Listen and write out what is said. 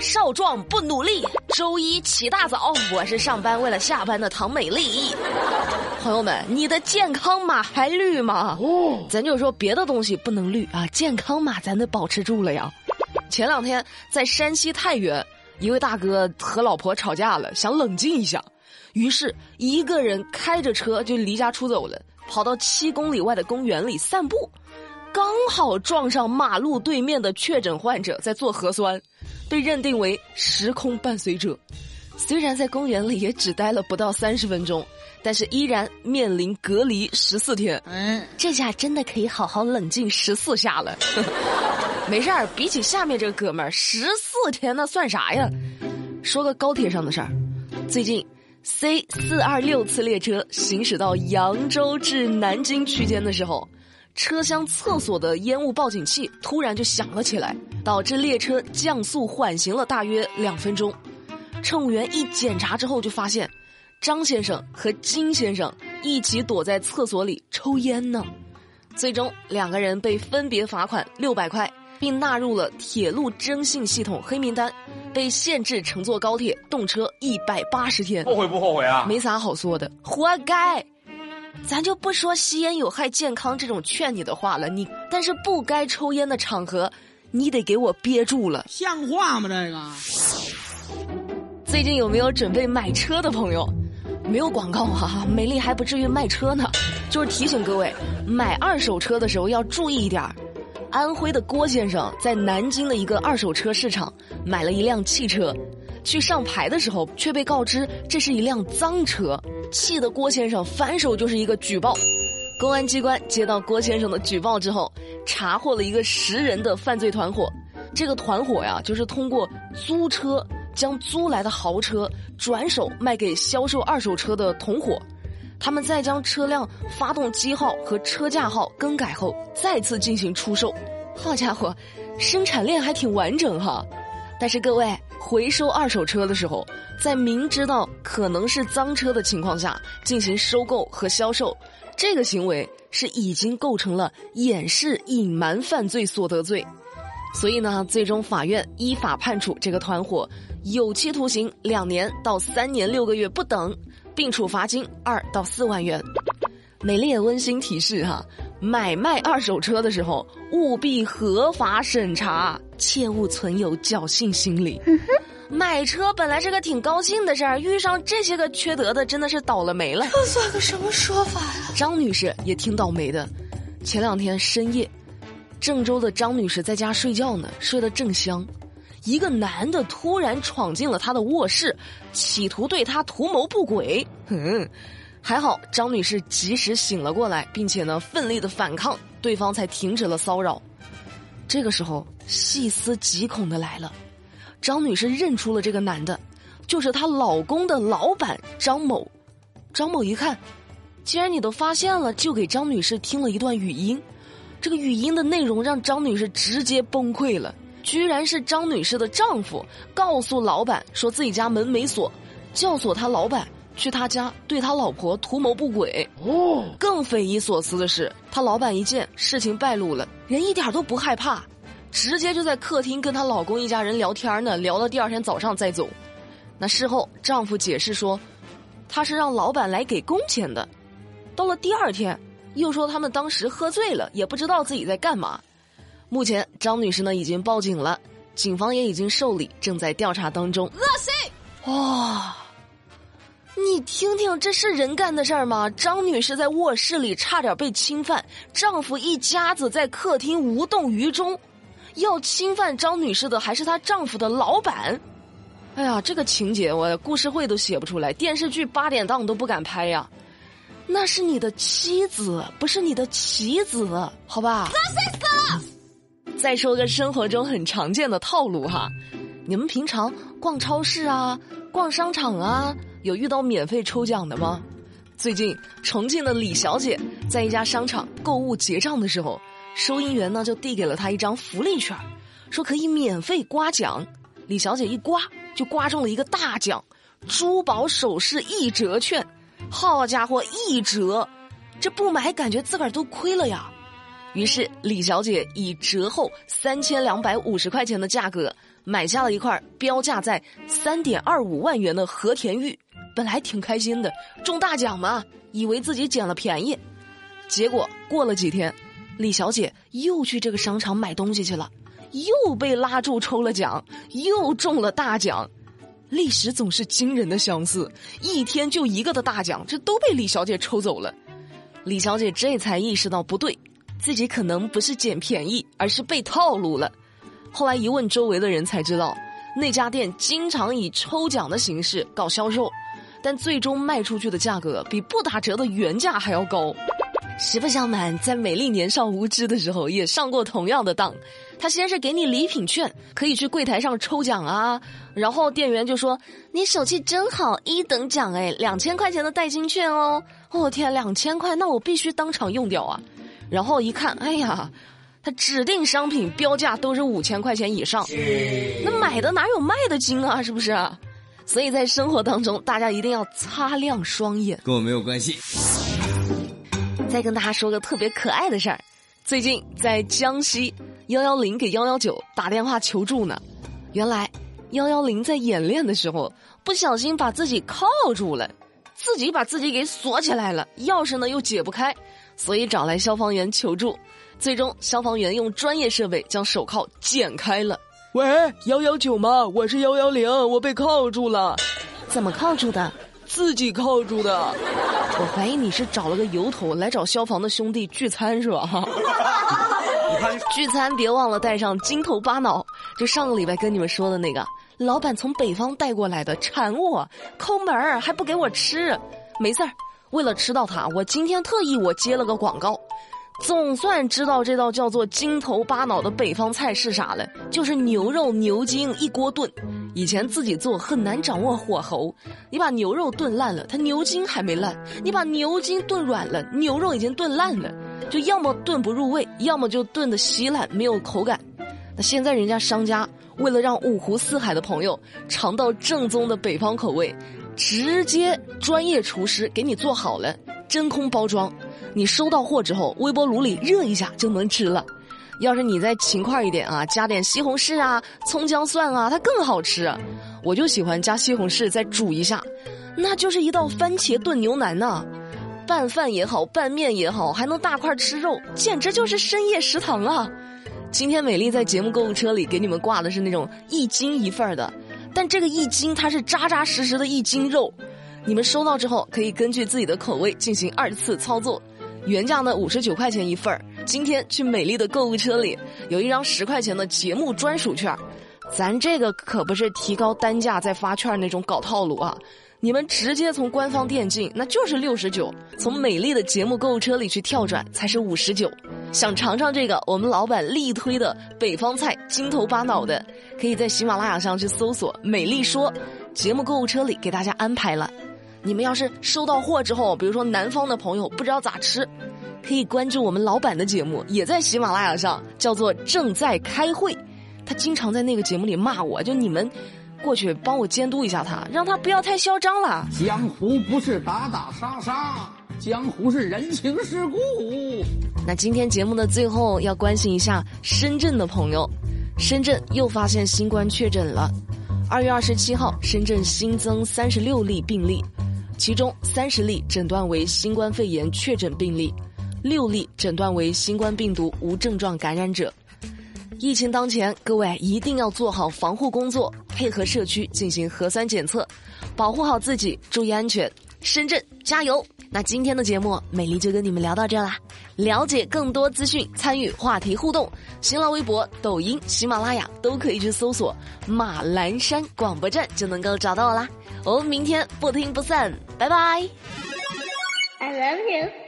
少壮不努力，周一起大早。我是上班为了下班的唐美丽。朋友们，你的健康码还绿吗？哦，咱就说别的东西不能绿啊，健康码咱得保持住了呀。前两天在山西太原，一位大哥和老婆吵架了，想冷静一下，于是一个人开着车就离家出走了，跑到七公里外的公园里散步。刚好撞上马路对面的确诊患者在做核酸，被认定为时空伴随者。虽然在公园里也只待了不到三十分钟，但是依然面临隔离十四天。嗯，这下真的可以好好冷静十四下了。没事儿，比起下面这个哥们儿，十四天那算啥呀？说个高铁上的事儿，最近 C 四二六次列车行驶到扬州至南京区间的时候。车厢厕所的烟雾报警器突然就响了起来，导致列车降速缓行了大约两分钟。乘务员一检查之后就发现，张先生和金先生一起躲在厕所里抽烟呢。最终两个人被分别罚款六百块，并纳入了铁路征信系统黑名单，被限制乘坐高铁、动车一百八十天。后悔不后悔啊？没啥好说的，活该。咱就不说吸烟有害健康这种劝你的话了，你但是不该抽烟的场合，你得给我憋住了，像话吗？这个。最近有没有准备买车的朋友？没有广告哈，美丽还不至于卖车呢，就是提醒各位，买二手车的时候要注意一点安徽的郭先生在南京的一个二手车市场买了一辆汽车，去上牌的时候却被告知这是一辆赃车。气得郭先生反手就是一个举报，公安机关接到郭先生的举报之后，查获了一个十人的犯罪团伙。这个团伙呀，就是通过租车将租来的豪车转手卖给销售二手车的同伙，他们再将车辆发动机号和车架号更改后，再次进行出售。好家伙，生产链还挺完整哈。但是各位。回收二手车的时候，在明知道可能是脏车的情况下进行收购和销售，这个行为是已经构成了掩饰隐瞒犯罪所得罪。所以呢，最终法院依法判处这个团伙有期徒刑两年到三年六个月不等，并处罚金二到四万元。美丽也温馨提示哈。买卖二手车的时候，务必合法审查，切勿存有侥幸心理。买车本来是个挺高兴的事儿，遇上这些个缺德的，真的是倒了霉了。这算个什么说法呀？张女士也挺倒霉的。前两天深夜，郑州的张女士在家睡觉呢，睡得正香，一个男的突然闯进了她的卧室，企图对她图谋不轨。哼。还好张女士及时醒了过来，并且呢奋力的反抗，对方才停止了骚扰。这个时候细思极恐的来了，张女士认出了这个男的，就是她老公的老板张某。张某一看，既然你都发现了，就给张女士听了一段语音。这个语音的内容让张女士直接崩溃了，居然是张女士的丈夫告诉老板说自己家门没锁，教唆他老板。去他家对他老婆图谋不轨哦，更匪夷所思的是，他老板一见事情败露了，人一点都不害怕，直接就在客厅跟她老公一家人聊天呢，聊到第二天早上再走。那事后丈夫解释说，他是让老板来给工钱的。到了第二天，又说他们当时喝醉了，也不知道自己在干嘛。目前张女士呢已经报警了，警方也已经受理，正在调查当中。恶心！哇。你听听，这是人干的事儿吗？张女士在卧室里差点被侵犯，丈夫一家子在客厅无动于衷，要侵犯张女士的还是她丈夫的老板。哎呀，这个情节我故事会都写不出来，电视剧八点档都不敢拍呀。那是你的妻子，不是你的棋子，好吧？恶心死了！再说个生活中很常见的套路哈，你们平常逛超市啊，逛商场啊。有遇到免费抽奖的吗？最近重庆的李小姐在一家商场购物结账的时候，收银员呢就递给了她一张福利券，说可以免费刮奖。李小姐一刮就刮中了一个大奖，珠宝首饰一折券。好家伙，一折，这不买感觉自个儿都亏了呀。于是李小姐以折后三千两百五十块钱的价格买下了一块标价在三点二五万元的和田玉，本来挺开心的，中大奖嘛，以为自己捡了便宜。结果过了几天，李小姐又去这个商场买东西去了，又被拉住抽了奖，又中了大奖。历史总是惊人的相似，一天就一个的大奖，这都被李小姐抽走了。李小姐这才意识到不对，自己可能不是捡便宜，而是被套路了。后来一问周围的人才知道，那家店经常以抽奖的形式搞销售，但最终卖出去的价格比不打折的原价还要高。实不相瞒，在美丽年少无知的时候，也上过同样的当。他先是给你礼品券，可以去柜台上抽奖啊，然后店员就说：“你手气真好，一等奖哎，两千块钱的代金券哦。”我天，两千块，那我必须当场用掉啊！然后一看，哎呀，他指定商品标价都是五千块钱以上，那买的哪有卖的精啊？是不是？所以在生活当中，大家一定要擦亮双眼。跟我没有关系。再跟大家说个特别可爱的事儿，最近在江西幺幺零给幺幺九打电话求助呢。原来幺幺零在演练的时候不小心把自己铐住了，自己把自己给锁起来了，钥匙呢又解不开，所以找来消防员求助。最终消防员用专业设备将手铐剪开了。喂，幺幺九吗？我是幺幺零，我被铐住了。怎么铐住的？自己铐住的，我怀疑你是找了个由头来找消防的兄弟聚餐是吧？哈，聚餐别忘了带上金头巴脑，就上个礼拜跟你们说的那个，老板从北方带过来的，馋我，抠门儿还不给我吃，没事儿，为了吃到它，我今天特意我接了个广告。总算知道这道叫做金头巴脑的北方菜是啥了，就是牛肉牛筋一锅炖。以前自己做很难掌握火候，你把牛肉炖烂了，它牛筋还没烂；你把牛筋炖软了，牛肉已经炖烂了，就要么炖不入味，要么就炖的稀烂没有口感。那现在人家商家为了让五湖四海的朋友尝到正宗的北方口味，直接专业厨师给你做好了，真空包装。你收到货之后，微波炉里热一下就能吃了。要是你再勤快一点啊，加点西红柿啊、葱姜蒜啊，它更好吃。我就喜欢加西红柿再煮一下，那就是一道番茄炖牛腩呐。拌饭也好，拌面也好，还能大块吃肉，简直就是深夜食堂啊！今天美丽在节目购物车里给你们挂的是那种一斤一份的，但这个一斤它是扎扎实实的一斤肉。你们收到之后，可以根据自己的口味进行二次操作。原价呢五十九块钱一份儿，今天去美丽的购物车里有一张十块钱的节目专属券，咱这个可不是提高单价再发券那种搞套路啊！你们直接从官方店进，那就是六十九；从美丽的节目购物车里去跳转才是五十九。想尝尝这个我们老板力推的北方菜筋头巴脑的，可以在喜马拉雅上去搜索“美丽说”，节目购物车里给大家安排了。你们要是收到货之后，比如说南方的朋友不知道咋吃，可以关注我们老板的节目，也在喜马拉雅上，叫做正在开会。他经常在那个节目里骂我，就你们过去帮我监督一下他，让他不要太嚣张了。江湖不是打打杀杀，江湖是人情世故。那今天节目的最后要关心一下深圳的朋友，深圳又发现新冠确诊了。二月二十七号，深圳新增三十六例病例。其中三十例诊断为新冠肺炎确诊病例，六例诊断为新冠病毒无症状感染者。疫情当前，各位一定要做好防护工作，配合社区进行核酸检测，保护好自己，注意安全。深圳加油！那今天的节目，美丽就跟你们聊到这啦。了解更多资讯，参与话题互动，新浪微博、抖音、喜马拉雅都可以去搜索“马栏山广播站”就能够找到我啦。我们明天不听不散，拜拜。I love you.